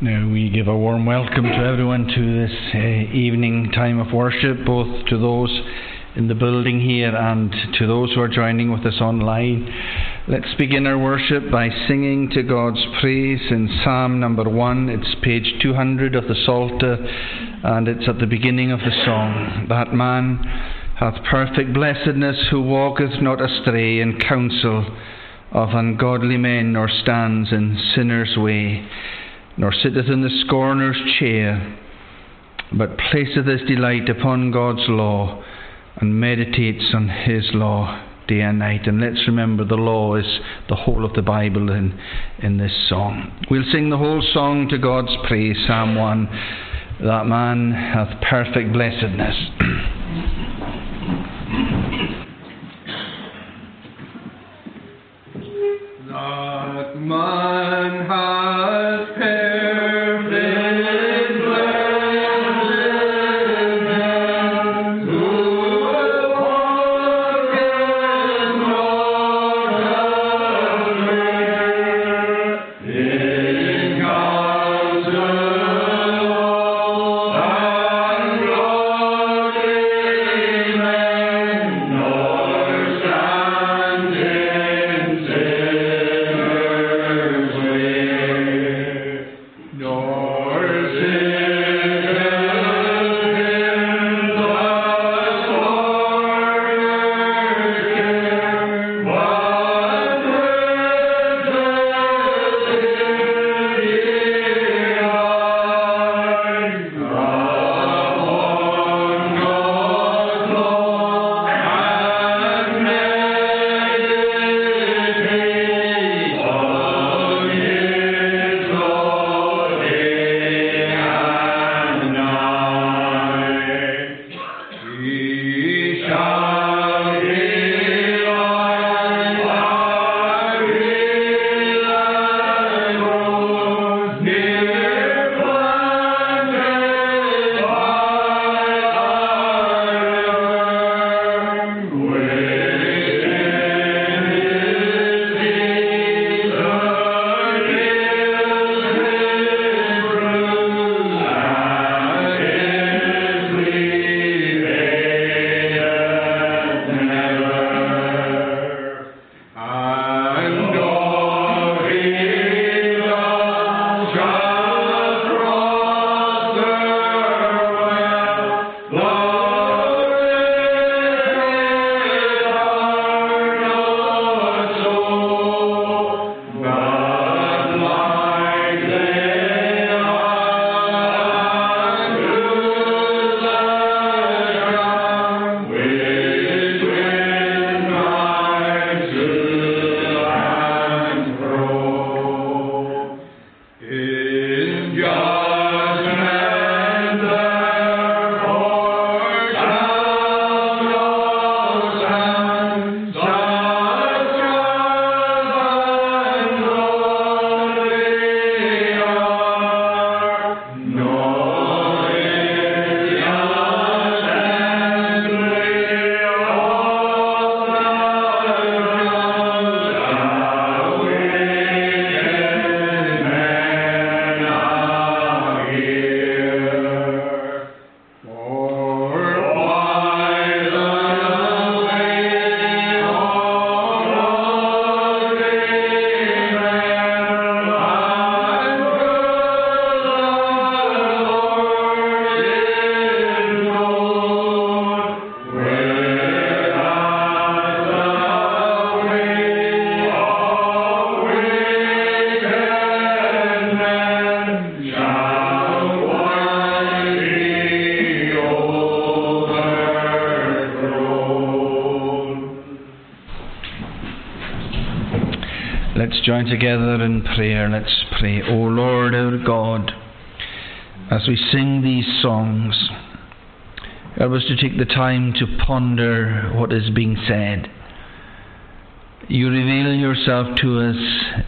Now we give a warm welcome to everyone to this uh, evening time of worship, both to those in the building here and to those who are joining with us online. Let's begin our worship by singing to God's praise in Psalm number one. It's page 200 of the Psalter, and it's at the beginning of the song. That man hath perfect blessedness who walketh not astray in counsel of ungodly men, nor stands in sinners' way nor sitteth in the scorner's chair, but placeth his delight upon God's law, and meditates on his law day and night. And let's remember the law is the whole of the Bible in, in this song. We'll sing the whole song to God's praise, Psalm 1. That man hath perfect blessedness. that man join together in prayer. Let's pray. O Lord our God, as we sing these songs, help us to take the time to ponder what is being said. You reveal yourself to us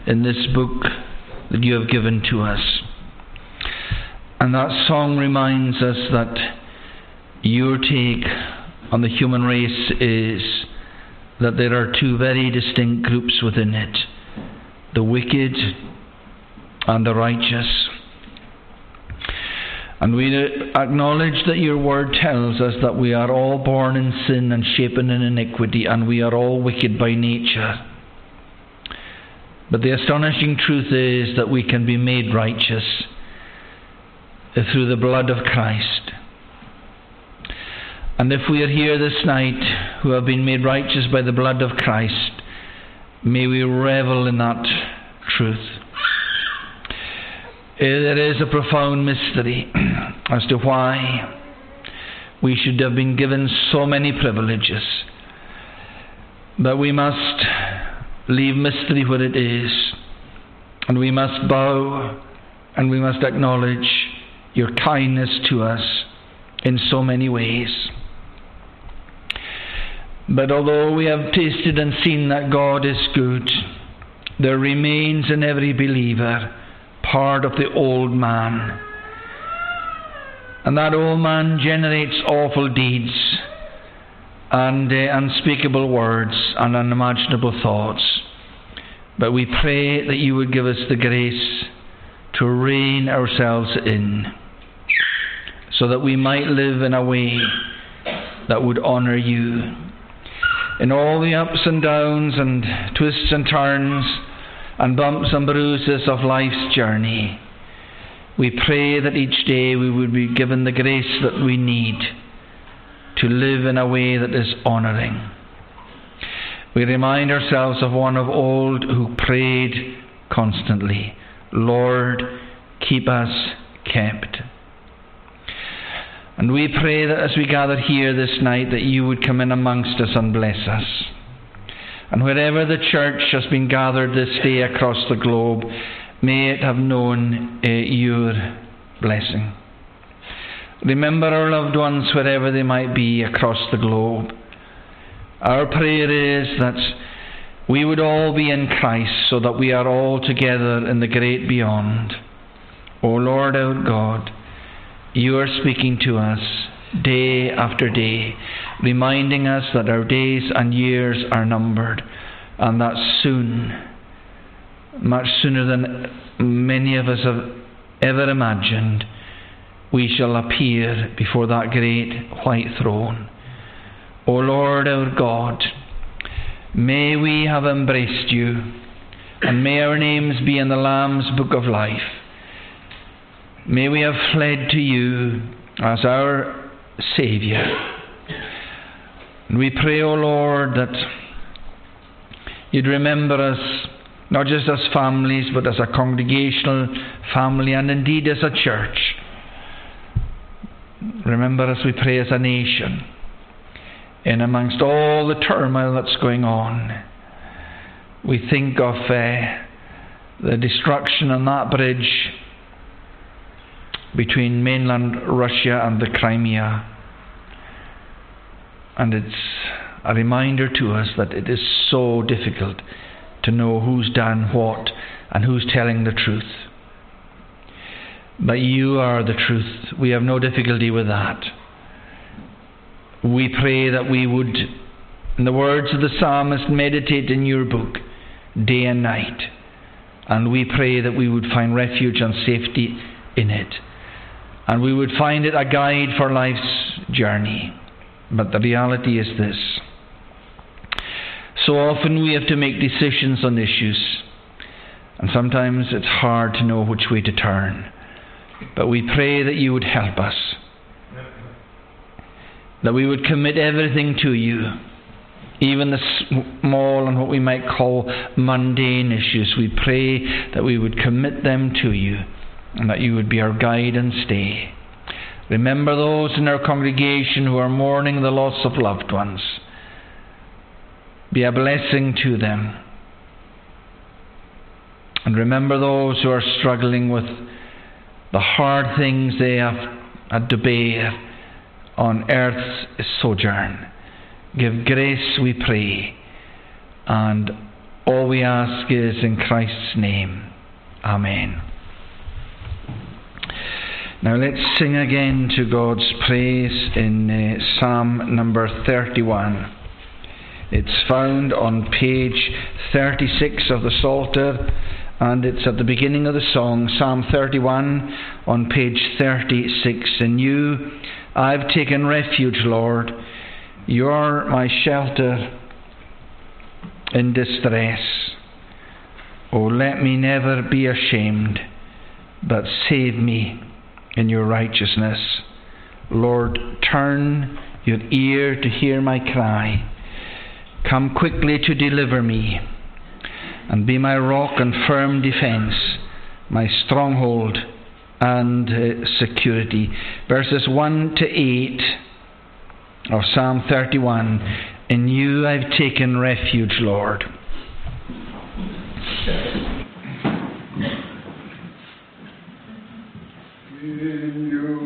in this book that you have given to us. And that song reminds us that your take on the human race is that there are two very distinct groups within it the wicked and the righteous. And we acknowledge that your word tells us that we are all born in sin and shapen in iniquity, and we are all wicked by nature. But the astonishing truth is that we can be made righteous through the blood of Christ. And if we are here this night who have been made righteous by the blood of Christ, may we revel in that truth. Eh, there is a profound mystery as to why we should have been given so many privileges. But we must leave mystery where it is, and we must bow and we must acknowledge your kindness to us in so many ways. But although we have tasted and seen that God is good, there remains in every believer part of the old man. And that old man generates awful deeds and uh, unspeakable words and unimaginable thoughts. But we pray that you would give us the grace to rein ourselves in so that we might live in a way that would honour you. In all the ups and downs and twists and turns and bumps and bruises of life's journey, we pray that each day we would be given the grace that we need to live in a way that is honouring. We remind ourselves of one of old who prayed constantly, Lord, keep us kept. And we pray that as we gather here this night, that you would come in amongst us and bless us. And wherever the church has been gathered this day across the globe, may it have known uh, your blessing. Remember our loved ones wherever they might be across the globe. Our prayer is that we would all be in Christ so that we are all together in the great beyond. O Lord our God, you are speaking to us day after day, reminding us that our days and years are numbered, and that soon, much sooner than many of us have ever imagined, we shall appear before that great white throne. O Lord our God, may we have embraced you, and may our names be in the Lamb's book of life. May we have fled to you as our Saviour. And we pray, O Lord, that you'd remember us not just as families, but as a congregational family and indeed as a church. Remember us, we pray, as a nation. In amongst all the turmoil that's going on, we think of uh, the destruction on that bridge between mainland Russia and the Crimea. And it's a reminder to us that it is so difficult to know who's done what and who's telling the truth. But you are the truth. We have no difficulty with that. We pray that we would, in the words of the psalmist, meditate in your book day and night. And we pray that we would find refuge and safety in it and we would find it a guide for life's journey. But the reality is this. So often we have to make decisions on issues, and sometimes it's hard to know which way to turn. But we pray that you would help us, that we would commit everything to you, even the small and what we might call mundane issues. We pray that we would commit them to you and that you would be our guide and stay. Remember those in our congregation who are mourning the loss of loved ones. Be a blessing to them. And remember those who are struggling with the hard things they have had to bear on earth's sojourn. Give grace, we pray. And all we ask is in Christ's name. Amen. Now let's sing again to God's praise in uh, Psalm number 31. It's found on page 36 of the Psalter and it's at the beginning of the song, Psalm 31 on page 36. In you I've taken refuge, Lord. You're my shelter in distress. Oh, let me never be ashamed, but save me in your righteousness. Lord, turn your ear to hear my cry. Come quickly to deliver me and be my rock and firm defense, my stronghold and uh, security. Verses 1 to 8 of Psalm 31 In you I've taken refuge, Lord. In you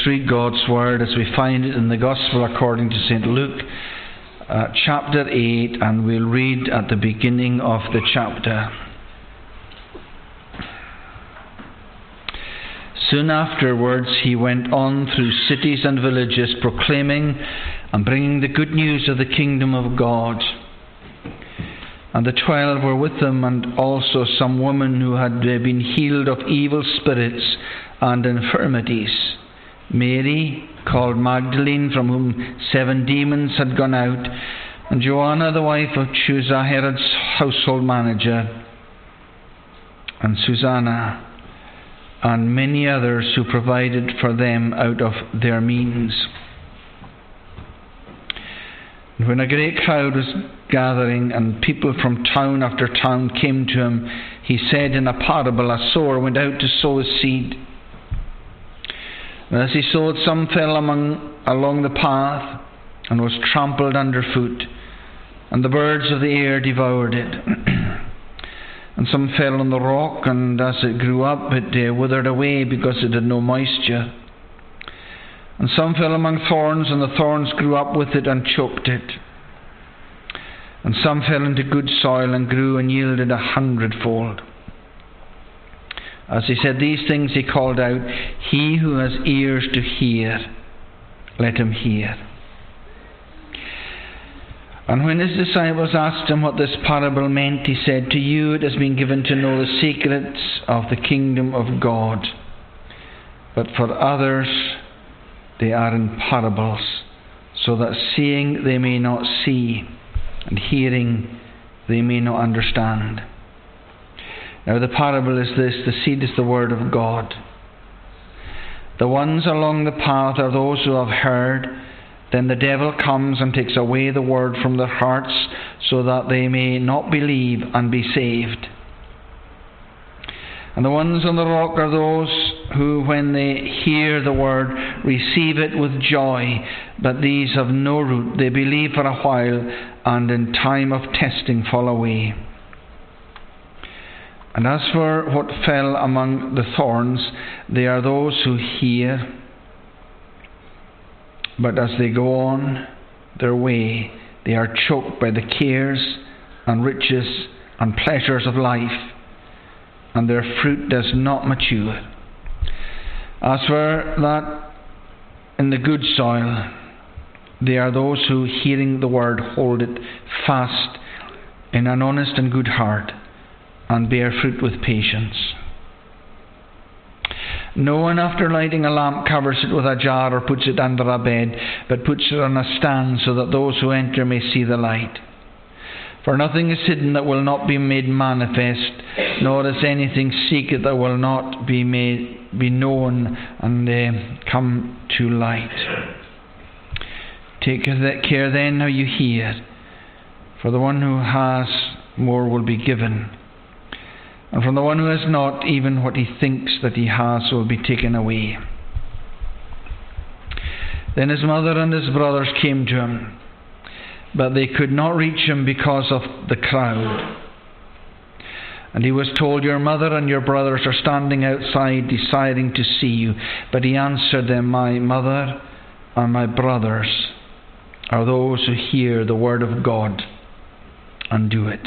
let's read God's Word as we find it in the Gospel according to St. Luke uh, chapter 8, and we'll read at the beginning of the chapter. Soon afterwards, he went on through cities and villages, proclaiming and bringing the good news of the kingdom of God. And the twelve were with him, and also some women who had been healed of evil spirits and infirmities. Mary, called Magdalene, from whom seven demons had gone out, and Joanna, the wife of Chuza, Herod's household manager, and Susanna, and many others who provided for them out of their means. And when a great crowd was gathering and people from town after town came to him, he said in a parable, A sower went out to sow his seed. And as he sowed, some fell among, along the path and was trampled underfoot, and the birds of the air devoured it. and some fell on the rock, and as it grew up, it uh, withered away because it had no moisture. And some fell among thorns, and the thorns grew up with it and choked it. And some fell into good soil and grew and yielded a hundredfold. As he said these things, he called out, He who has ears to hear, let him hear. And when his disciples asked him what this parable meant, he said, To you it has been given to know the secrets of the kingdom of God. But for others, they are in parables, so that seeing they may not see, and hearing they may not understand. Now, the parable is this the seed is the word of God. The ones along the path are those who have heard then the devil comes and takes away the word from their hearts so that they may not believe and be saved. And the ones on the rock are those who, when they hear the word, receive it with joy, but these have no root. They believe for a while, and in time of testing fall away. And as for what fell among the thorns, they are those who hear but as they go on their way, they are choked by the cares and riches and pleasures of life, and their fruit does not mature. As for that in the good soil, they are those who, hearing the word, hold it fast in an honest and good heart, and bear fruit with patience. No one, after lighting a lamp, covers it with a jar or puts it under a bed, but puts it on a stand so that those who enter may see the light. For nothing is hidden that will not be made manifest, nor is anything secret that will not be made be known and uh, come to light. Take care then how you hear, for the one who has more will be given and from the one who has not, even what he thinks that he has will be taken away. Then his mother and his brothers came to him, but they could not reach him because of the crowd. And he was told, Your mother and your brothers are standing outside desiring to see you. But he answered them, My mother and my brothers are those who hear the word of God and do it.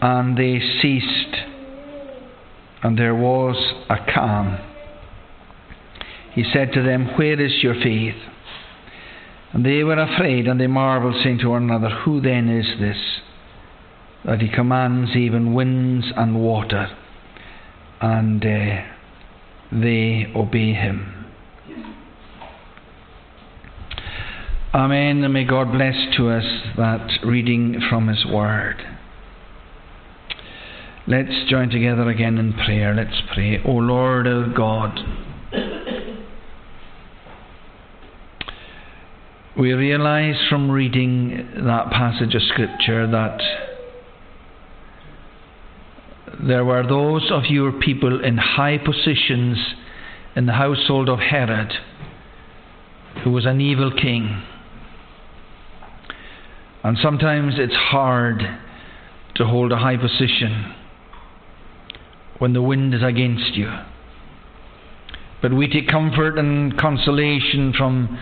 and they ceased, and there was a calm. He said to them, Where is your faith? And they were afraid, and they marveled, saying to one another, Who then is this? That he commands even winds and water, and uh, they obey him. Amen, and may God bless to us that reading from his word. Let's join together again in prayer. Let's pray. O Lord our God, we realize from reading that passage of Scripture that there were those of your people in high positions in the household of Herod, who was an evil king. And sometimes it's hard to hold a high position when the wind is against you. But we take comfort and consolation from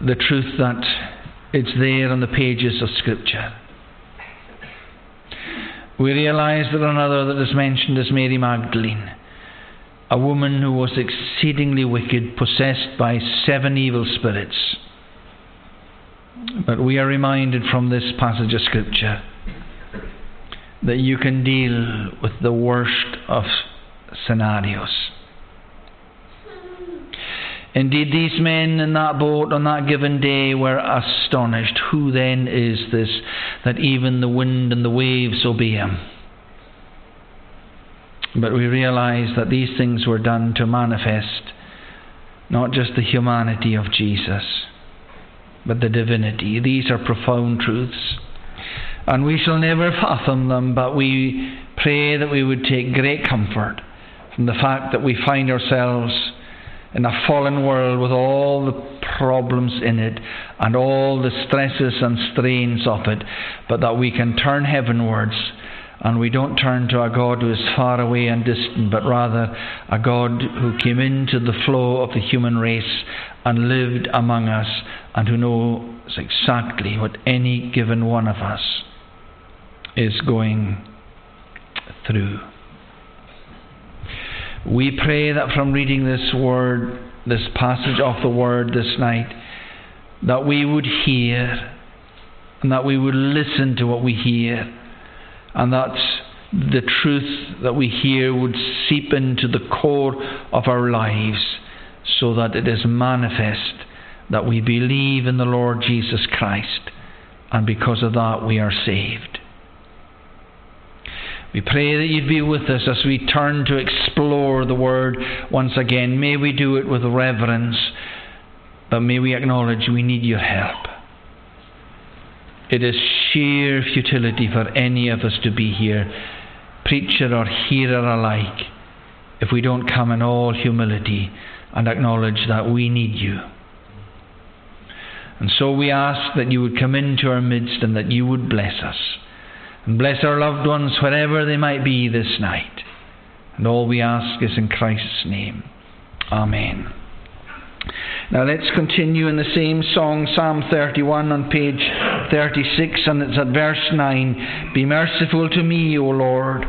the truth that it's there on the pages of Scripture. We realize that another that is mentioned is Mary Magdalene, a woman who was exceedingly wicked, possessed by seven evil spirits. But we are reminded from this passage of Scripture that you can deal with the worst of scenarios. Indeed, these men in that boat on that given day were astonished. Who then is this that even the wind and the waves obey him? But we realize that these things were done to manifest not just the humanity of Jesus, but the divinity. These are profound truths. And we shall never fathom them, but we pray that we would take great comfort from the fact that we find ourselves in a fallen world with all the problems in it and all the stresses and strains of it, but that we can turn heavenwards. And we don't turn to a God who is far away and distant, but rather a God who came into the flow of the human race and lived among us and who knows exactly what any given one of us is going through. We pray that from reading this word, this passage of the word this night, that we would hear and that we would listen to what we hear and that the truth that we hear would seep into the core of our lives so that it is manifest that we believe in the Lord Jesus Christ and because of that we are saved. We pray that you'd be with us as we turn to explore the Word once again. May we do it with reverence, but may we acknowledge we need your help. It is sheer futility for any of us to be here, preacher or hearer alike, if we don't come in all humility and acknowledge that we need you. And so we ask that you would come into our midst and that you would bless us. And bless our loved ones wherever they might be this night. And all we ask is in Christ's name. Amen. Now let's continue in the same song, Psalm 31 on page 36, and it's at verse 9. Be merciful to me, O Lord,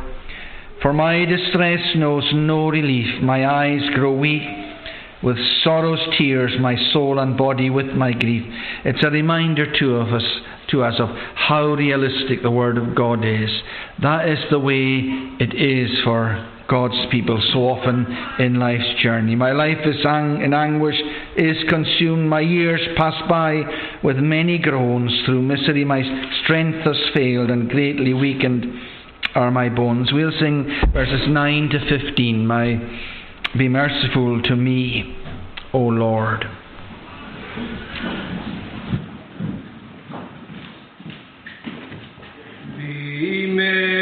for my distress knows no relief. My eyes grow weak with sorrow's tears, my soul and body with my grief. It's a reminder to of us to us of how realistic the Word of God is. That is the way it is for God's people so often in life's journey. My life is ang- in anguish, is consumed. My years pass by with many groans. Through misery, my strength has failed, and greatly weakened are my bones. We'll sing verses 9 to 15. My, be merciful to me, O Lord. My eyes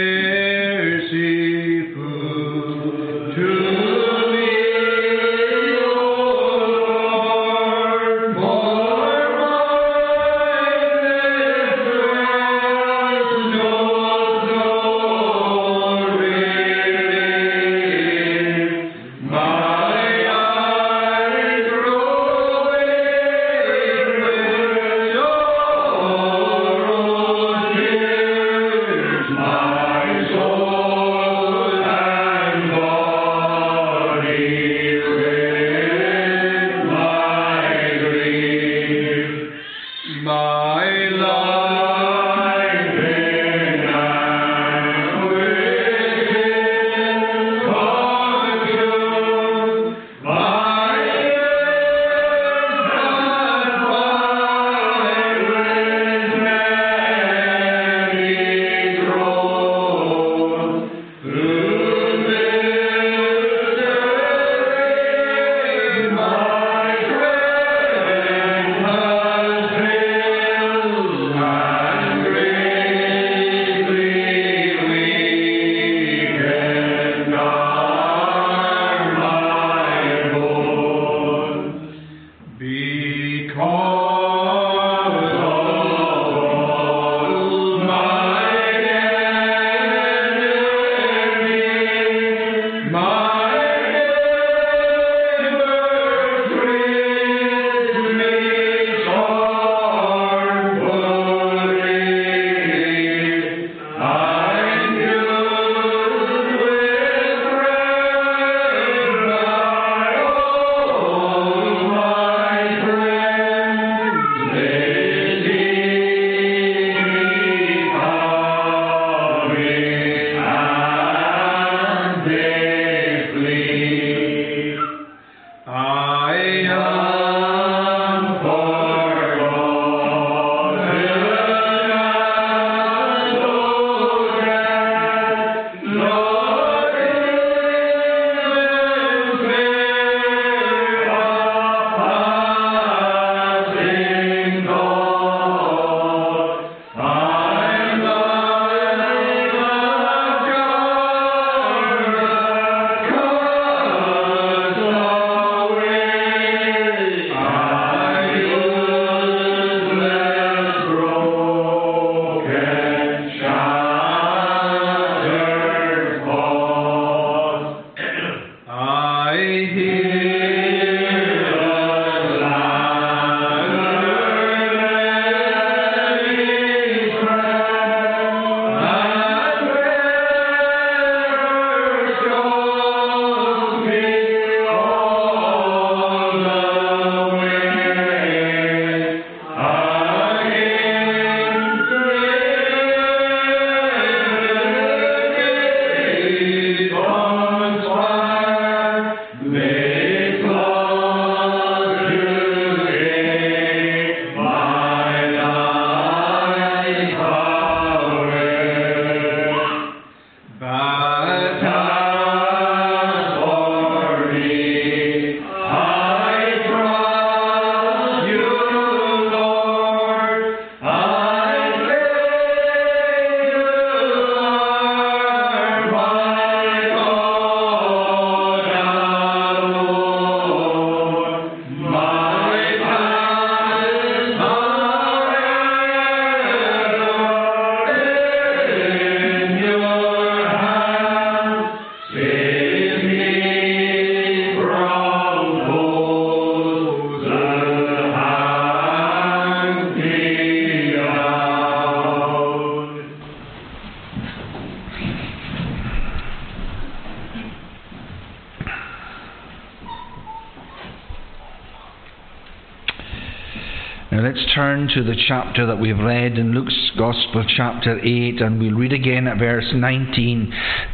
to the chapter that we've read in Luke's Gospel, chapter 8, and we'll read again at verse 19.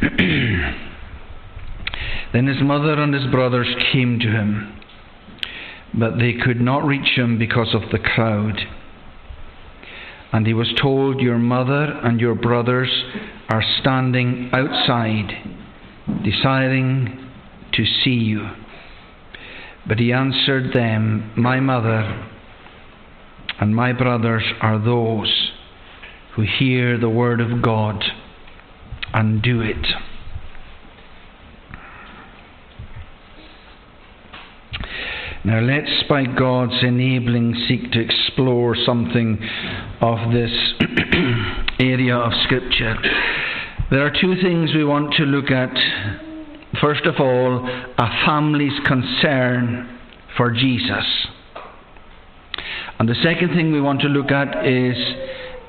then his mother and his brothers came to him, but they could not reach him because of the crowd. And he was told, Your mother and your brothers are standing outside, desiring to see you. But he answered them, My mother and my brothers are those who hear the word of God and do it. Now let's, by God's enabling, seek to explore something of this area of Scripture. There are two things we want to look at. First of all, a family's concern for Jesus. And the second thing we want to look at is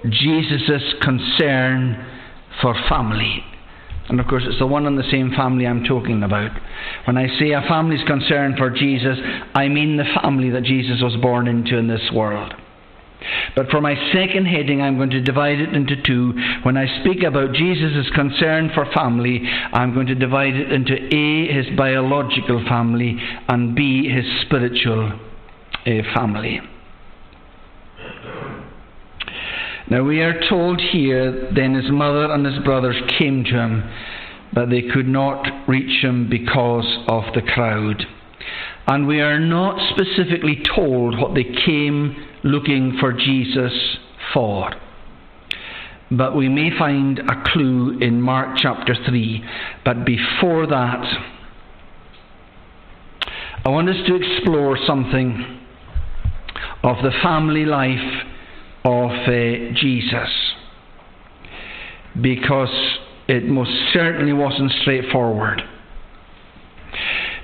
Jesus' concern for family. And of course, it's the one and the same family I'm talking about. When I say a family's concern for Jesus, I mean the family that Jesus was born into in this world. But for my second heading, I'm going to divide it into two. When I speak about Jesus' concern for family, I'm going to divide it into A, his biological family, and B, his spiritual uh, family. Now we are told here, then his mother and his brothers came to him, but they could not reach him because of the crowd. And we are not specifically told what they came looking for Jesus for. But we may find a clue in Mark chapter 3. But before that, I want us to explore something of the family life of uh, Jesus because it most certainly wasn't straightforward.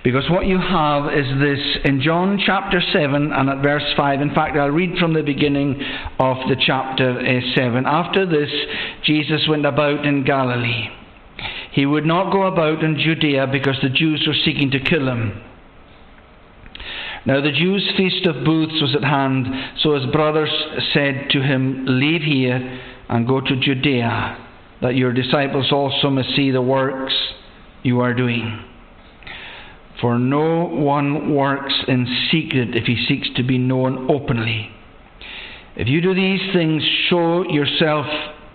Because what you have is this in John chapter 7 and at verse 5. In fact, I'll read from the beginning of the chapter uh, 7. After this, Jesus went about in Galilee. He would not go about in Judea because the Jews were seeking to kill him. Now the Jews' feast of booths was at hand, so his brothers said to him, Leave here and go to Judea, that your disciples also may see the works you are doing. For no one works in secret if he seeks to be known openly. If you do these things, show yourself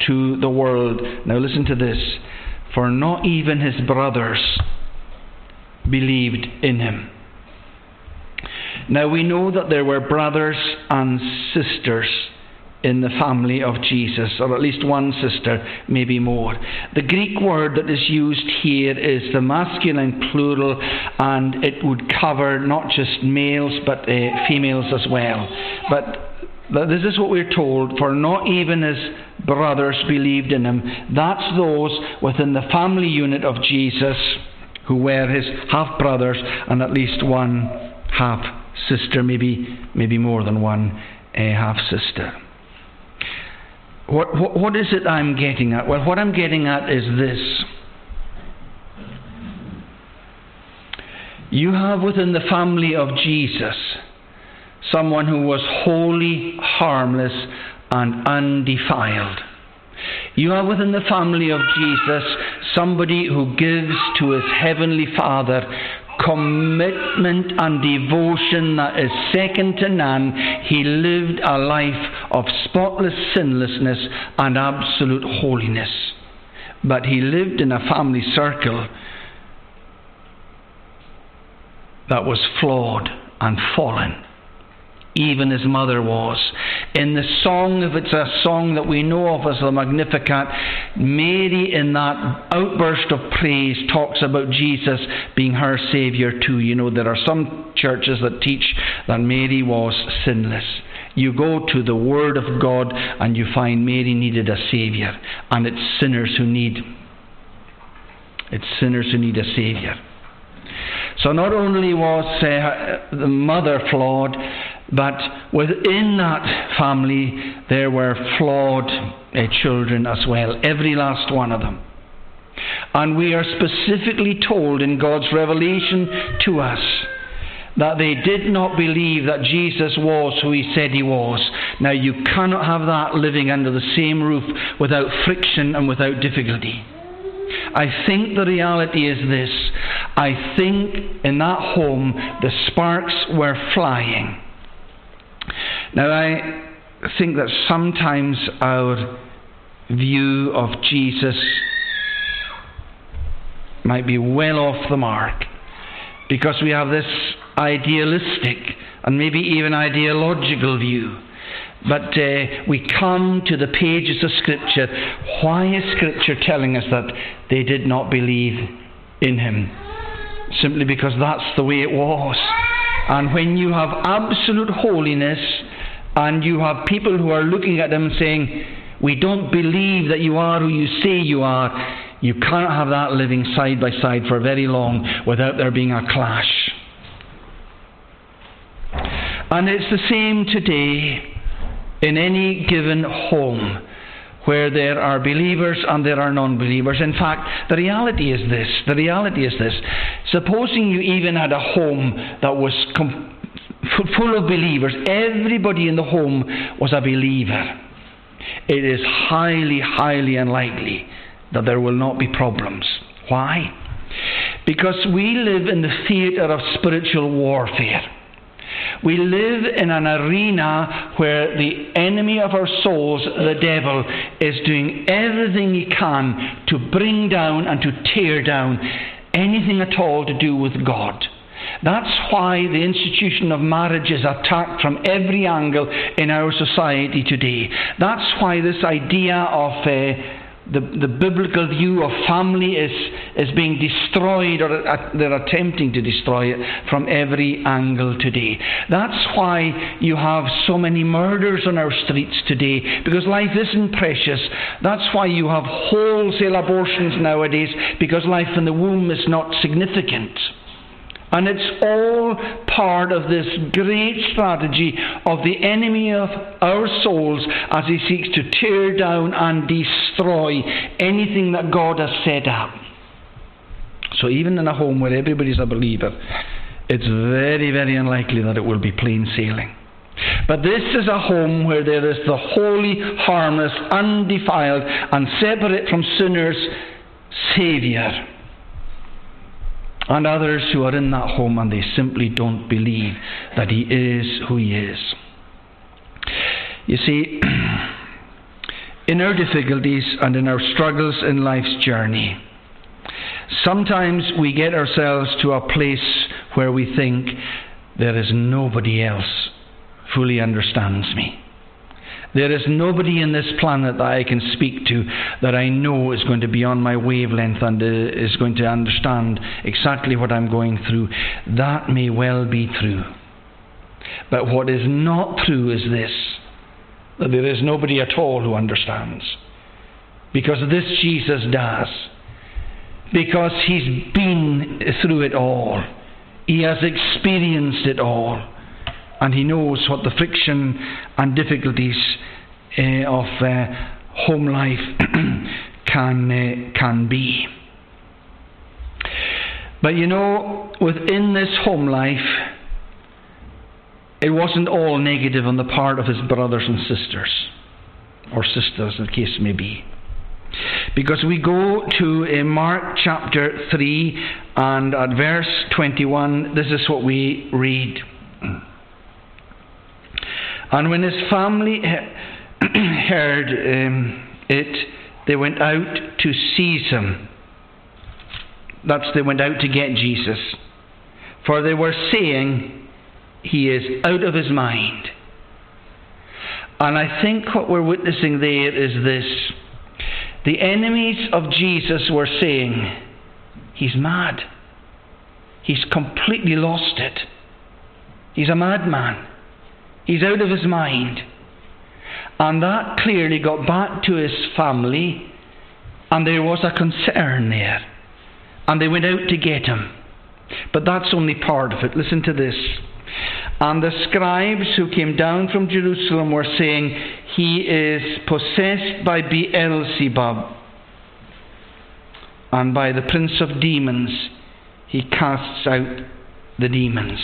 to the world. Now listen to this. For not even his brothers believed in him. Now we know that there were brothers and sisters in the family of Jesus, or at least one sister, maybe more. The Greek word that is used here is the masculine plural, and it would cover not just males but uh, females as well. But this is what we're told for not even his brothers believed in him. That's those within the family unit of Jesus who were his half brothers and at least one half sister, maybe, maybe more than one uh, half sister. What, what, what is it I'm getting at? Well, what I'm getting at is this. You have within the family of Jesus someone who was wholly harmless and undefiled. You have within the family of Jesus somebody who gives to his heavenly Father commitment and devotion that is second to none. He lived a life of spotless sinlessness and absolute holiness. But he lived in a family circle that was flawed and fallen even his mother was. In the song, if it's a song that we know of as the Magnificat, Mary, in that outburst of praise, talks about Jesus being her Saviour too. You know, there are some churches that teach that Mary was sinless. You go to the Word of God and you find Mary needed a Saviour, and it's sinners who need. It's sinners who need a Saviour. So not only was uh, the mother flawed, but within that family, there were flawed uh, children as well, every last one of them. And we are specifically told in God's revelation to us that they did not believe that Jesus was who he said he was. Now, you cannot have that living under the same roof without friction and without difficulty. I think the reality is this I think in that home the sparks were flying. Now, I think that sometimes our view of Jesus might be well off the mark because we have this idealistic and maybe even ideological view. But uh, we come to the pages of Scripture. Why is Scripture telling us that they did not believe in Him? Simply because that's the way it was. And when you have absolute holiness and you have people who are looking at them saying, We don't believe that you are who you say you are, you cannot have that living side by side for very long without there being a clash. And it's the same today in any given home where there are believers and there are non believers. In fact, the reality is this the reality is this. Supposing you even had a home that was com- full of believers, everybody in the home was a believer. It is highly, highly unlikely that there will not be problems. Why? Because we live in the theatre of spiritual warfare. We live in an arena where the enemy of our souls, the devil, is doing everything he can to bring down and to tear down anything at all to do with God. That's why the institution of marriage is attacked from every angle in our society today. That's why this idea of uh, the, the biblical view of family is, is being destroyed, or uh, they're attempting to destroy it from every angle today. That's why you have so many murders on our streets today, because life isn't precious. That's why you have wholesale abortions nowadays, because life in the womb is not significant. And it's all part of this great strategy of the enemy of our souls as he seeks to tear down and destroy anything that God has set up. So, even in a home where everybody's a believer, it's very, very unlikely that it will be plain sailing. But this is a home where there is the holy, harmless, undefiled, and separate from sinners Saviour and others who are in that home and they simply don't believe that He is who He is. You see, in our difficulties and in our struggles in life's journey, sometimes we get ourselves to a place where we think there is nobody else fully understands me. There is nobody in this planet that I can speak to that I know is going to be on my wavelength and uh, is going to understand exactly what I'm going through. That may well be true. But what is not true is this that there is nobody at all who understands. Because this Jesus does. Because he's been through it all. He has experienced it all and he knows what the friction and difficulties uh, of uh, home life can uh, can be. But you know, within this home life, it wasn't all negative on the part of his brothers and sisters, or sisters, as the case may be. Because we go to Mark chapter 3 and at verse 21, this is what we read. And when his family heard um, it, they went out to seize him. That's they went out to get Jesus. For they were saying, He is out of his mind. And I think what we're witnessing there is this. The enemies of Jesus were saying, He's mad. He's completely lost it. He's a madman. He's out of his mind. And that clearly got back to his family, and there was a concern there. And they went out to get him. But that's only part of it. Listen to this. And the scribes who came down from Jerusalem were saying, He is possessed by Beelzebub, and by the prince of demons he casts out the demons.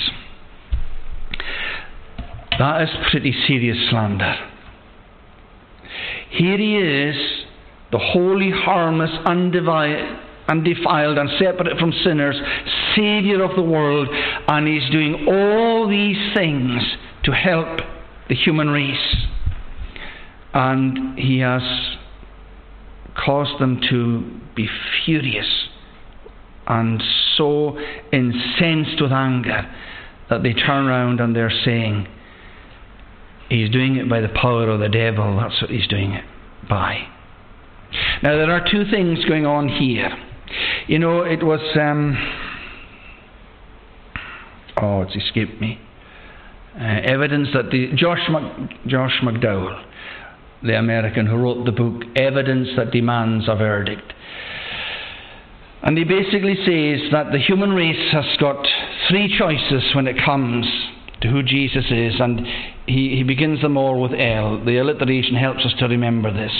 That is pretty serious slander. Here he is, the holy, harmless, undefiled, and separate from sinners, Saviour of the world, and he's doing all these things to help the human race. And he has caused them to be furious and so incensed with anger that they turn around and they're saying, He's doing it by the power of the devil. That's what he's doing it by. Now, there are two things going on here. You know, it was. Um, oh, it's escaped me. Uh, evidence that the Josh, Mac, Josh McDowell, the American who wrote the book Evidence That Demands a Verdict. And he basically says that the human race has got three choices when it comes to who Jesus is, and he, he begins them all with L. The alliteration helps us to remember this.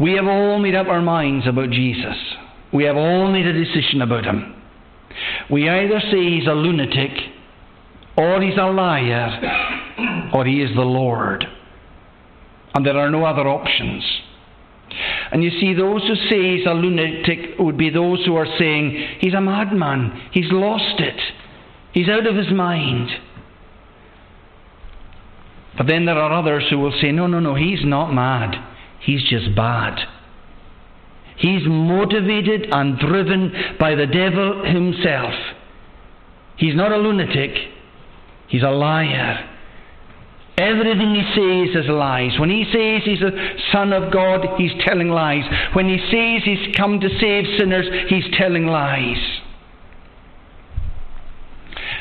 We have all made up our minds about Jesus. We have all made a decision about him. We either say he's a lunatic, or he's a liar, or he is the Lord. And there are no other options. And you see, those who say he's a lunatic would be those who are saying he's a madman, he's lost it, he's out of his mind. But then there are others who will say, no, no, no, he's not mad, he's just bad. He's motivated and driven by the devil himself. He's not a lunatic, he's a liar. Everything he says is lies. When he says he's a son of God, he's telling lies. When he says he's come to save sinners, he's telling lies.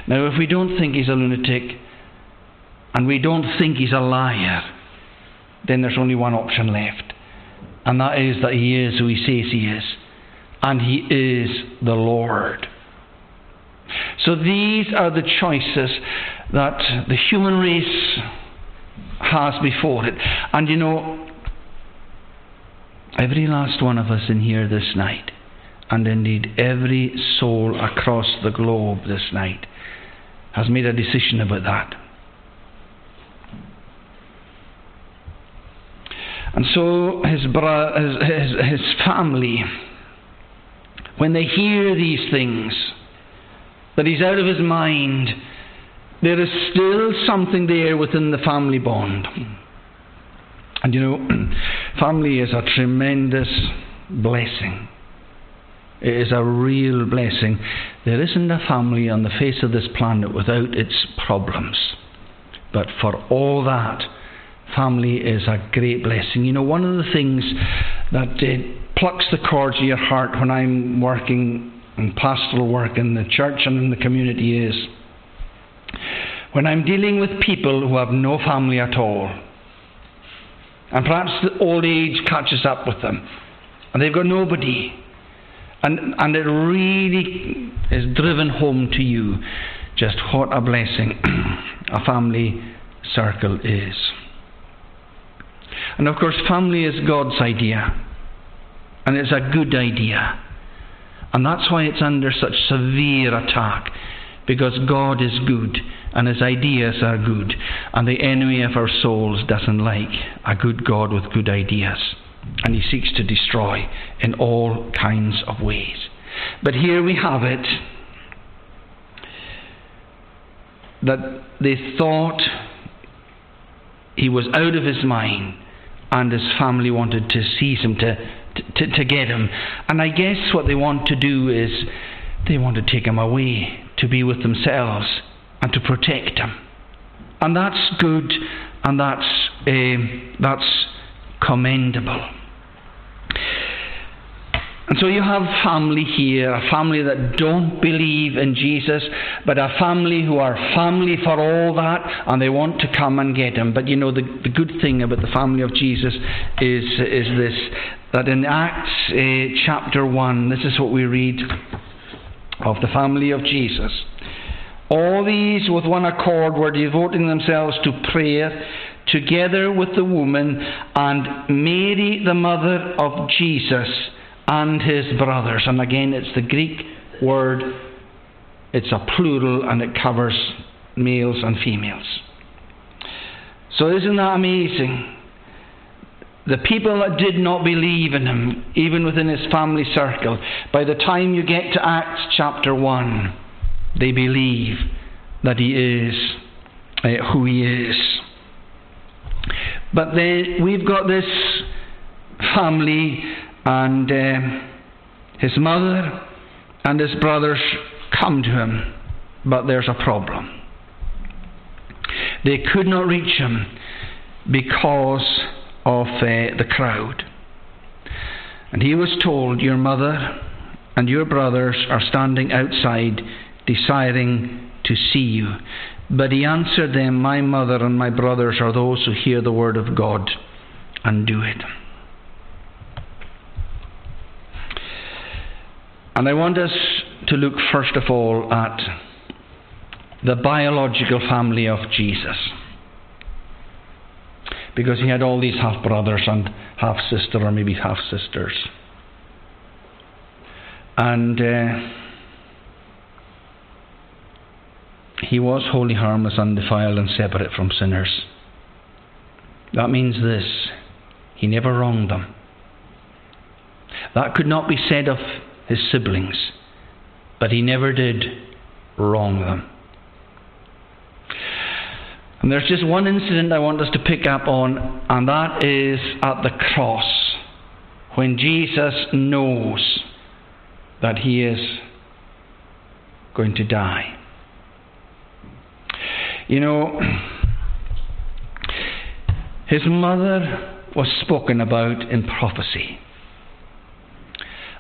Now, if we don't think he's a lunatic and we don't think he's a liar, then there's only one option left. And that is that he is who he says he is. And he is the Lord. So these are the choices that the human race has before it. And you know, every last one of us in here this night, and indeed every soul across the globe this night, has made a decision about that. And so his, his, his, his family, when they hear these things, that he's out of his mind, there is still something there within the family bond. And you know, family is a tremendous blessing. It is a real blessing. There isn't a family on the face of this planet without its problems. But for all that, family is a great blessing. You know, one of the things that uh, plucks the cords of your heart when I'm working in pastoral work in the church and in the community is when I'm dealing with people who have no family at all, and perhaps the old age catches up with them, and they've got nobody, and, and it really is driven home to you just what a blessing a family circle is. And of course, family is God's idea, and it's a good idea. And that's why it's under such severe attack because God is good and his ideas are good, and the enemy of our souls doesn't like a good God with good ideas, and he seeks to destroy in all kinds of ways. But here we have it that they thought he was out of his mind and his family wanted to seize him to, to, to get him. And I guess what they want to do is they want to take him away to be with themselves and to protect him. And that's good and that's, uh, that's commendable. And so you have family here, a family that don't believe in Jesus, but a family who are family for all that, and they want to come and get him. But you know, the, the good thing about the family of Jesus is, is this that in Acts uh, chapter 1, this is what we read of the family of Jesus. All these with one accord were devoting themselves to prayer together with the woman and Mary, the mother of Jesus, and his brothers. And again, it's the Greek word, it's a plural and it covers males and females. So, isn't that amazing? The people that did not believe in him, even within his family circle, by the time you get to Acts chapter 1, they believe that he is uh, who he is. But then we've got this family and uh, his mother and his brothers come to him, but there's a problem. They could not reach him because of uh, the crowd. And he was told, Your mother and your brothers are standing outside, desiring to see you. But he answered them, My mother and my brothers are those who hear the word of God and do it. And I want us to look first of all at the biological family of Jesus. Because he had all these half brothers and half sister, or maybe half sisters. And uh, he was wholly harmless, undefiled, and separate from sinners. That means this he never wronged them. That could not be said of his siblings, but he never did wrong them. And there's just one incident I want us to pick up on, and that is at the cross, when Jesus knows that he is going to die. You know, his mother was spoken about in prophecy.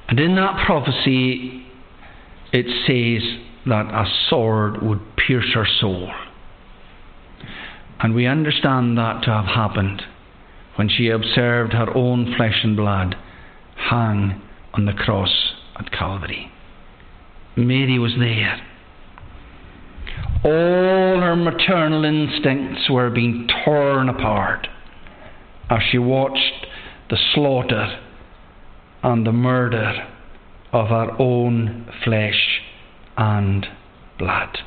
And in that prophecy, it says that a sword would pierce her soul. And we understand that to have happened when she observed her own flesh and blood hang on the cross at Calvary. Mary was there. All her maternal instincts were being torn apart as she watched the slaughter and the murder of her own flesh and blood.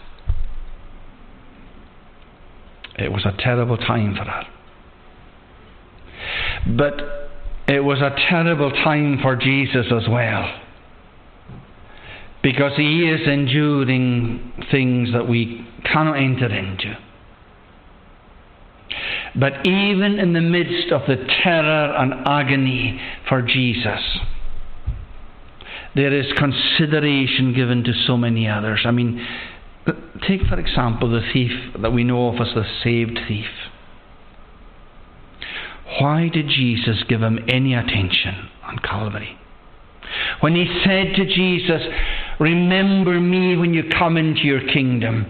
It was a terrible time for her. But it was a terrible time for Jesus as well. Because he is enduring things that we cannot enter into. But even in the midst of the terror and agony for Jesus, there is consideration given to so many others. I mean, take for example the thief that we know of as the saved thief. Why did Jesus give him any attention on Calvary? When he said to Jesus, Remember me when you come into your kingdom,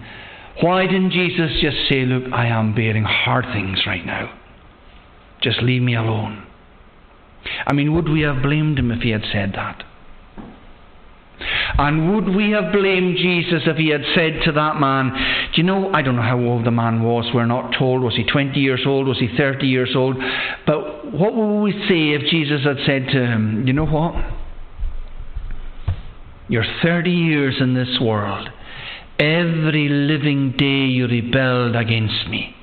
why didn't Jesus just say, Look, I am bearing hard things right now. Just leave me alone. I mean, would we have blamed him if he had said that? And would we have blamed Jesus if he had said to that man, Do you know, I don't know how old the man was, we're not told. Was he 20 years old? Was he 30 years old? But what would we say if Jesus had said to him, You know what? You're 30 years in this world. Every living day you rebelled against me.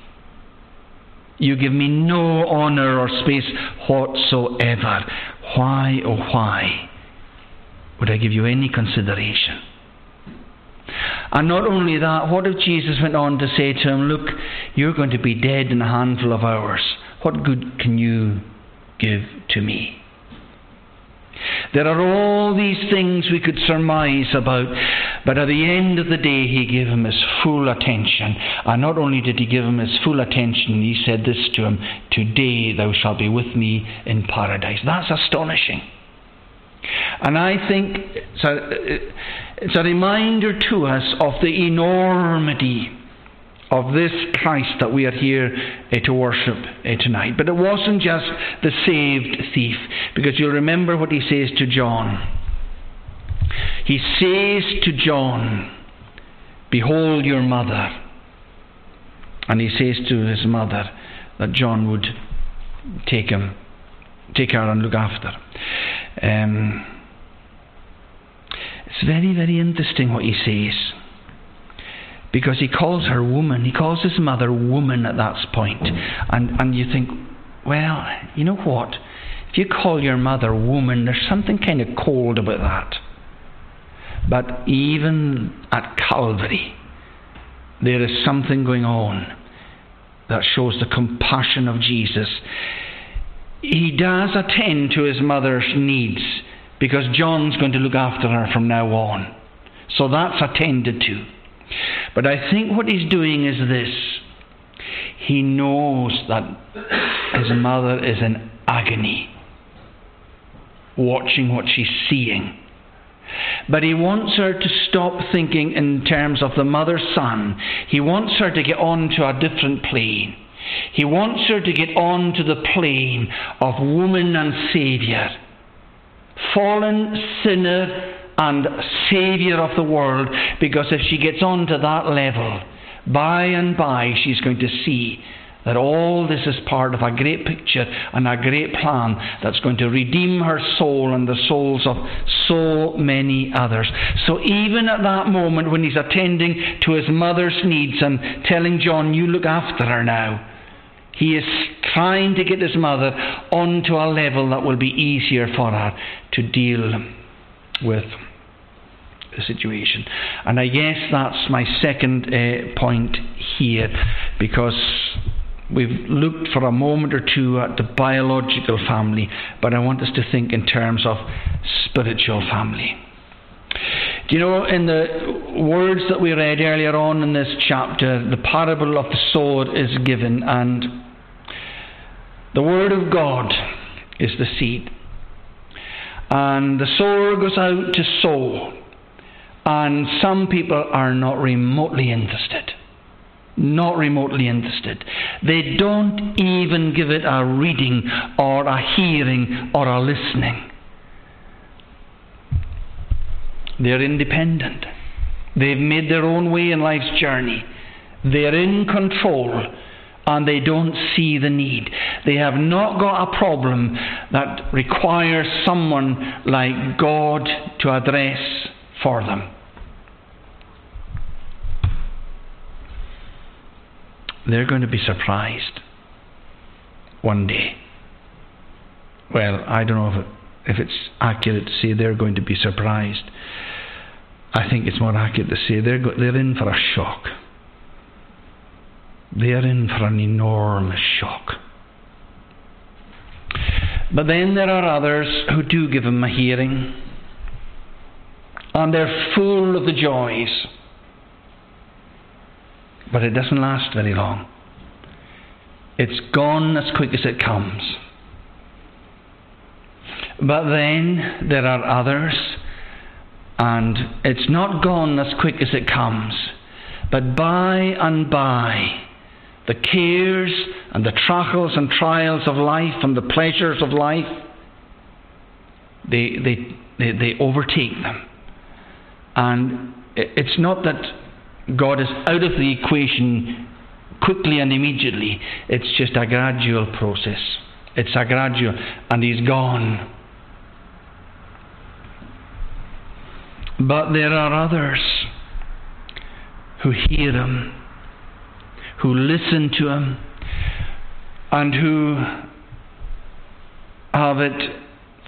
You give me no honour or space whatsoever. Why, oh, why would I give you any consideration? And not only that, what if Jesus went on to say to him, Look, you're going to be dead in a handful of hours. What good can you give to me? There are all these things we could surmise about, but at the end of the day, he gave him his full attention. And not only did he give him his full attention, he said this to him Today thou shalt be with me in paradise. That's astonishing. And I think it's a, it's a reminder to us of the enormity of this Christ that we are here uh, to worship uh, tonight. But it wasn't just the saved thief, because you'll remember what he says to John. He says to John, Behold your mother. And he says to his mother that John would take him, take her and look after. Um, it's very, very interesting what he says. Because he calls her woman. He calls his mother woman at that point. And, and you think, well, you know what? If you call your mother woman, there's something kind of cold about that. But even at Calvary, there is something going on that shows the compassion of Jesus. He does attend to his mother's needs because John's going to look after her from now on. So that's attended to. But I think what he's doing is this he knows that his mother is in agony, watching what she's seeing. But he wants her to stop thinking in terms of the mother son. He wants her to get on to a different plane. He wants her to get on to the plane of woman and Saviour. Fallen sinner and Saviour of the world, because if she gets on to that level, by and by she's going to see that all this is part of a great picture and a great plan that's going to redeem her soul and the souls of so many others. So, even at that moment when he's attending to his mother's needs and telling John, You look after her now, he is trying to get his mother onto a level that will be easier for her to deal with the situation. And I guess that's my second uh, point here because we've looked for a moment or two at the biological family, but I want us to think in terms of spiritual family. Do you know, in the words that we read earlier on in this chapter, the parable of the sower is given, and the Word of God is the seed. And the sower goes out to sow. And some people are not remotely interested. Not remotely interested. They don't even give it a reading or a hearing or a listening. They're independent. They've made their own way in life's journey. They're in control and they don't see the need. They have not got a problem that requires someone like God to address for them. They're going to be surprised one day. Well, I don't know if, it, if it's accurate to say they're going to be surprised. I think it's more accurate to say they're, go- they're in for a shock. They're in for an enormous shock. But then there are others who do give him a hearing, and they're full of the joys. But it doesn't last very long. It's gone as quick as it comes. But then there are others, and it's not gone as quick as it comes. But by and by, the cares and the trials and trials of life and the pleasures of life, they, they, they, they overtake them. And it's not that God is out of the equation quickly and immediately, it's just a gradual process. It's a gradual, and He's gone. But there are others who hear Him who listen to Him and who have it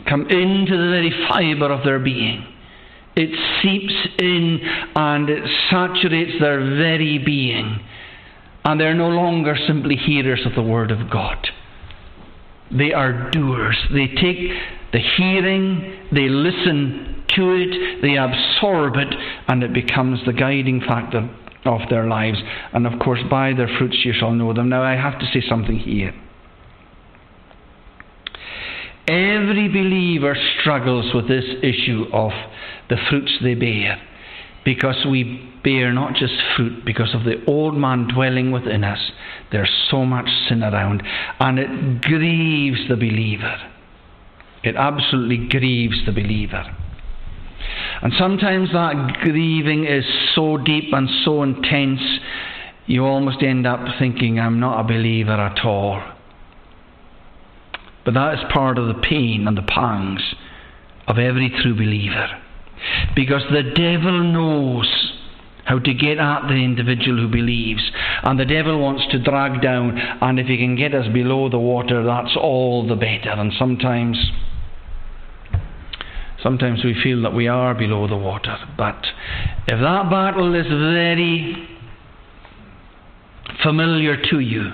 come into the very fibre of their being. It seeps in and it saturates their very being. And they're no longer simply hearers of the Word of God. They are doers. They take the hearing, they listen to it, they absorb it, and it becomes the guiding factor of their lives. And of course, by their fruits you shall know them. Now, I have to say something here. Every believer struggles with this issue of the fruits they bear because we bear not just fruit because of the old man dwelling within us. There's so much sin around, and it grieves the believer. It absolutely grieves the believer. And sometimes that grieving is so deep and so intense, you almost end up thinking, I'm not a believer at all. But that is part of the pain and the pangs of every true believer. Because the devil knows how to get at the individual who believes. And the devil wants to drag down, and if he can get us below the water, that's all the better. And sometimes, sometimes we feel that we are below the water. But if that battle is very familiar to you,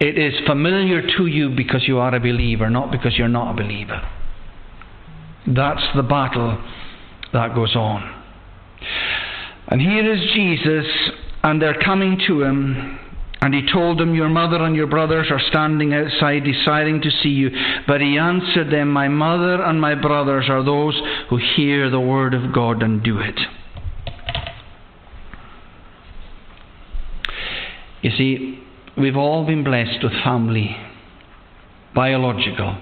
it is familiar to you because you are a believer, not because you're not a believer. That's the battle that goes on. And here is Jesus, and they're coming to him. And he told them, Your mother and your brothers are standing outside desiring to see you. But he answered them, My mother and my brothers are those who hear the word of God and do it. You see, we've all been blessed with family, biological,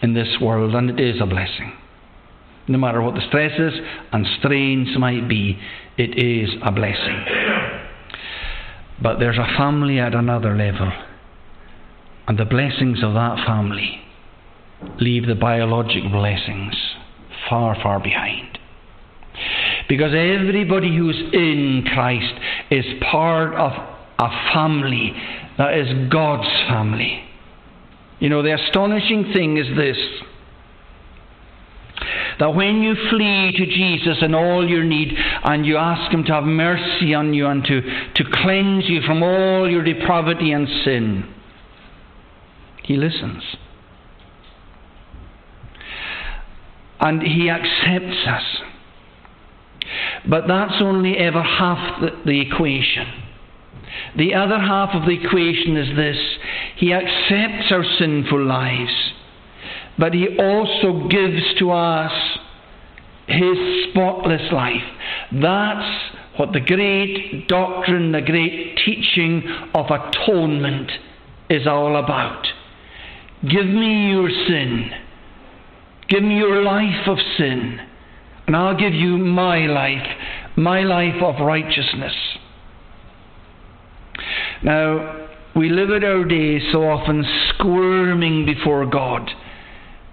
in this world, and it is a blessing. No matter what the stresses and strains might be, it is a blessing. But there's a family at another level, and the blessings of that family leave the biologic blessings far, far behind. Because everybody who's in Christ is part of a family that is God's family. You know, the astonishing thing is this that when you flee to Jesus in all your need and you ask Him to have mercy on you and to, to cleanse you from all your depravity and sin, He listens. And He accepts us. But that's only ever half the, the equation. The other half of the equation is this He accepts our sinful lives but he also gives to us his spotless life. That's what the great doctrine, the great teaching of atonement is all about. Give me your sin. Give me your life of sin. And I'll give you my life, my life of righteousness. Now, we live in our days so often squirming before God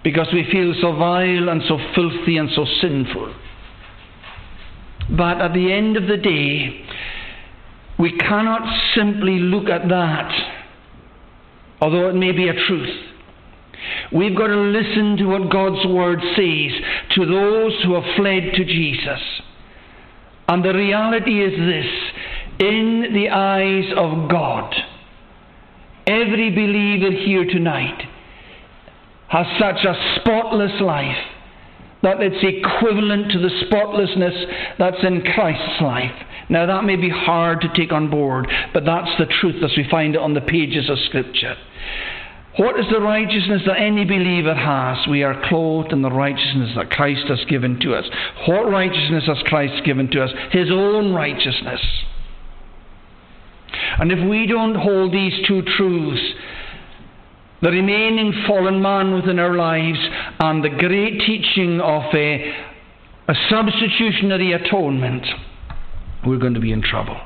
because we feel so vile and so filthy and so sinful. But at the end of the day, we cannot simply look at that, although it may be a truth. We've got to listen to what God's Word says to those who have fled to Jesus. And the reality is this in the eyes of God, every believer here tonight has such a spotless life that it's equivalent to the spotlessness that's in Christ's life. Now, that may be hard to take on board, but that's the truth as we find it on the pages of Scripture. What is the righteousness that any believer has? We are clothed in the righteousness that Christ has given to us. What righteousness has Christ given to us? His own righteousness. And if we don't hold these two truths the remaining fallen man within our lives, and the great teaching of a, a substitutionary atonement, we're going to be in trouble.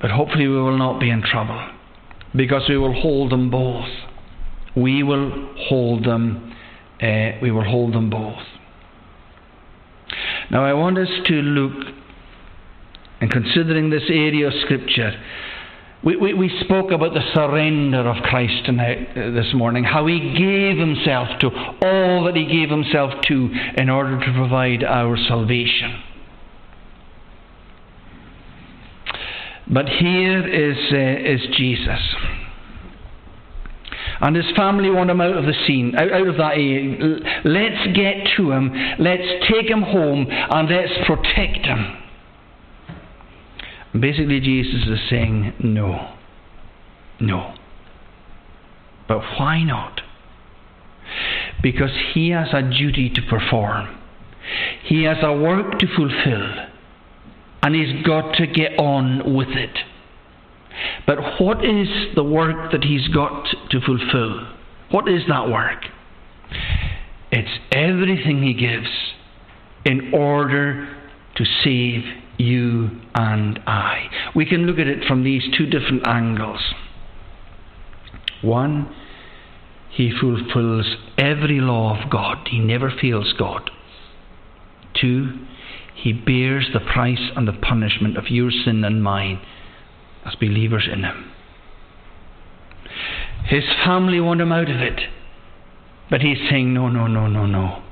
But hopefully, we will not be in trouble because we will hold them both. We will hold them. Uh, we will hold them both. Now, I want us to look, and considering this area of Scripture, we, we, we, spoke about the surrender of Christ tonight, uh, this morning, how he gave himself to all that he gave himself to in order to provide our salvation. But here is, uh, is Jesus. And his family want him out of the scene, out, out of that area. Let's get to him, let's take him home, and let's protect him. Basically, Jesus is saying, no. No. But why not? Because he has a duty to perform, he has a work to fulfill, and he's got to get on with it. But what is the work that he's got to fulfill? What is that work? It's everything he gives in order to save you and I. We can look at it from these two different angles. One, he fulfills every law of God, he never fails God. Two, He bears the price and the punishment of your sin and mine as believers in Him. His family want him out of it. But he's saying, no, no, no, no, no.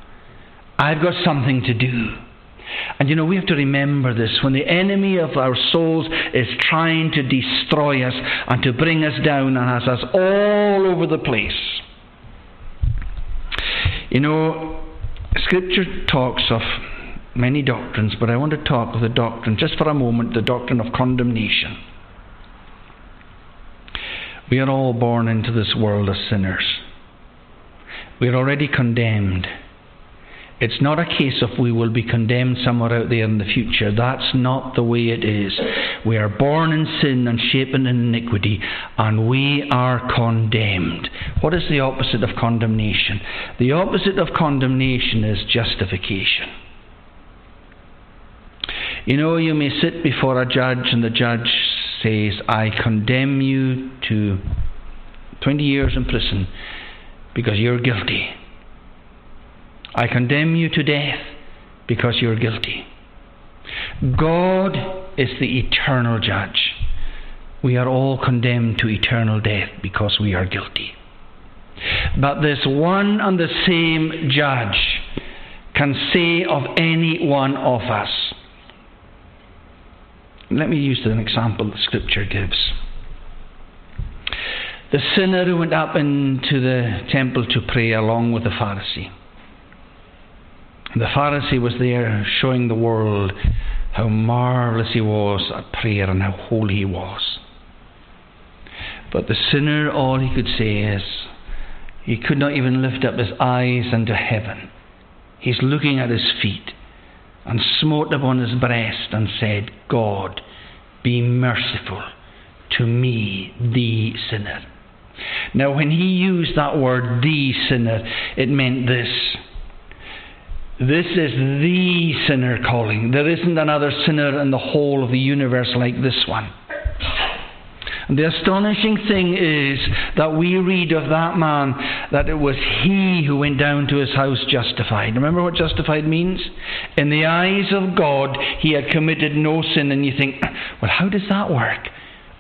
I've got something to do. And you know, we have to remember this. When the enemy of our souls is trying to destroy us and to bring us down and has us all over the place. You know, Scripture talks of many doctrines, but I want to talk of the doctrine, just for a moment, the doctrine of condemnation. We are all born into this world as sinners. We are already condemned. It's not a case of we will be condemned somewhere out there in the future. That's not the way it is. We are born in sin and shapen in iniquity, and we are condemned. What is the opposite of condemnation? The opposite of condemnation is justification. You know, you may sit before a judge, and the judge says, I condemn you to 20 years in prison because you're guilty. I condemn you to death because you're guilty. God is the eternal judge. We are all condemned to eternal death because we are guilty. But this one and the same judge can say of any one of us, let me use an example the scripture gives. The sinner who went up into the temple to pray along with the Pharisee. The Pharisee was there showing the world how marvellous he was at prayer and how holy he was. But the sinner, all he could say is, he could not even lift up his eyes unto heaven. He's looking at his feet and smote upon his breast and said, God, be merciful to me, the sinner. Now, when he used that word, the sinner, it meant this. This is the sinner calling. There isn't another sinner in the whole of the universe like this one. And the astonishing thing is that we read of that man that it was he who went down to his house justified. Remember what justified means? In the eyes of God, he had committed no sin. And you think, well, how does that work?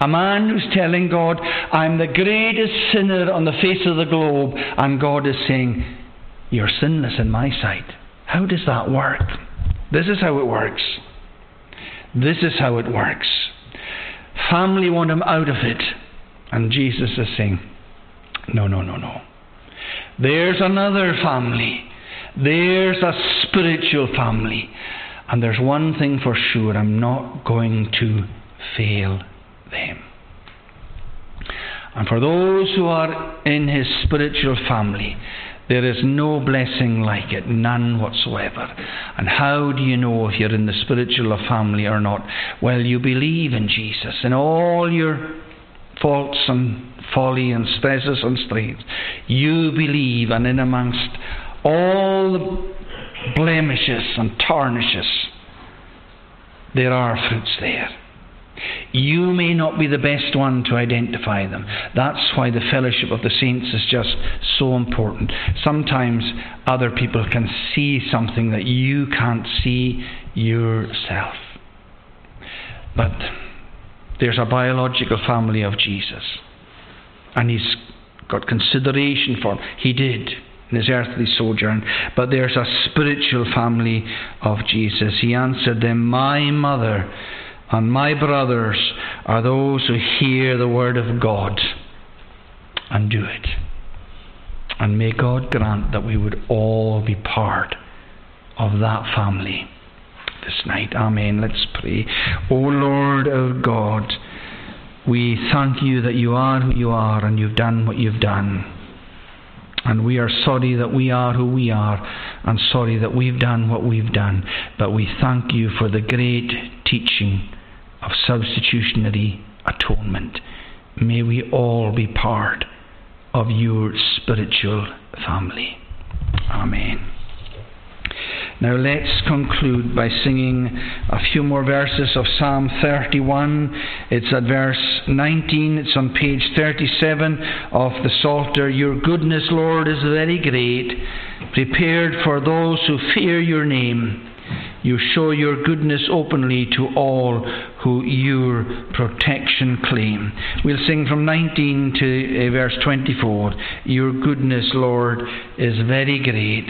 A man who's telling God, I'm the greatest sinner on the face of the globe, and God is saying, You're sinless in my sight. How does that work? This is how it works. This is how it works. Family want him out of it. And Jesus is saying, No, no, no, no. There's another family. There's a spiritual family. And there's one thing for sure I'm not going to fail them. And for those who are in his spiritual family, there is no blessing like it, none whatsoever. And how do you know if you're in the spiritual family or not? Well, you believe in Jesus in all your faults and folly and stresses and strains. You believe, and in amongst all the blemishes and tarnishes, there are fruits there. You may not be the best one to identify them. That's why the fellowship of the saints is just so important. Sometimes other people can see something that you can't see yourself. But there's a biological family of Jesus. And he's got consideration for him. He did in his earthly sojourn. But there's a spiritual family of Jesus. He answered them, My mother and my brothers are those who hear the word of God and do it. And may God grant that we would all be part of that family this night. Amen. Let's pray. O Lord our God, we thank you that you are who you are and you've done what you've done. And we are sorry that we are who we are and sorry that we've done what we've done. But we thank you for the great teaching of substitutionary atonement. May we all be part of your spiritual family. Amen. Now let's conclude by singing a few more verses of Psalm 31. It's at verse 19, it's on page 37 of the Psalter. Your goodness, Lord, is very great, prepared for those who fear your name. You show your goodness openly to all who your protection claim. We'll sing from 19 to uh, verse 24. Your goodness, Lord, is very great.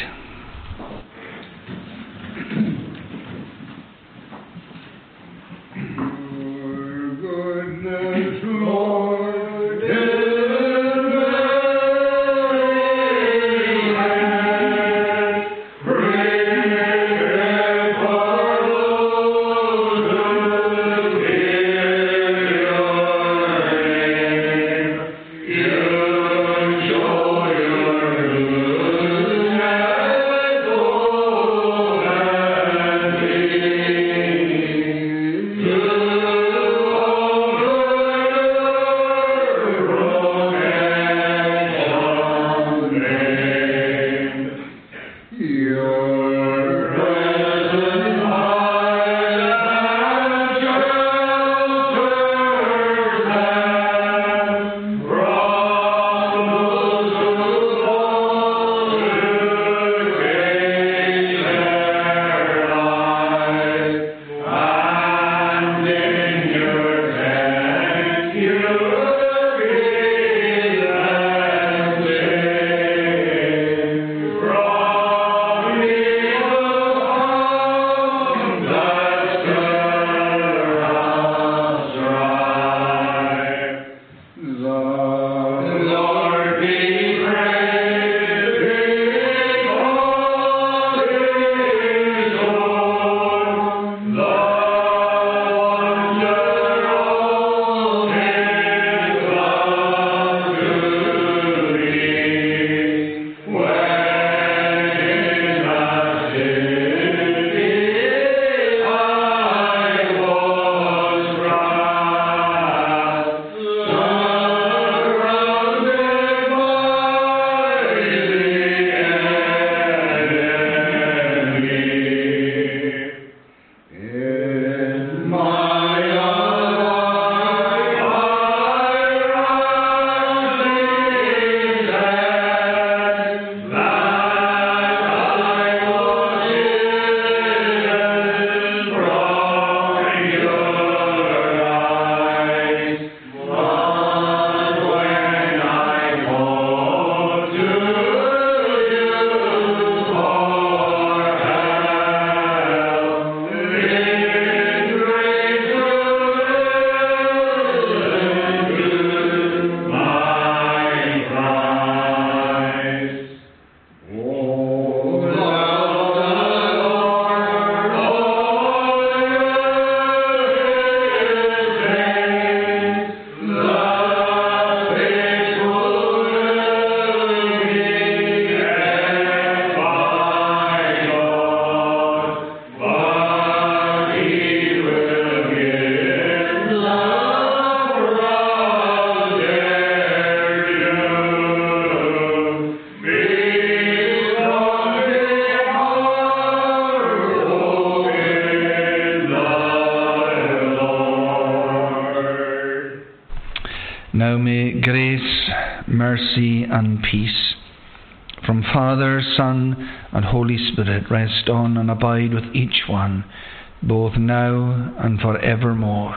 and peace from Father, Son, and Holy Spirit rest on and abide with each one, both now and for evermore.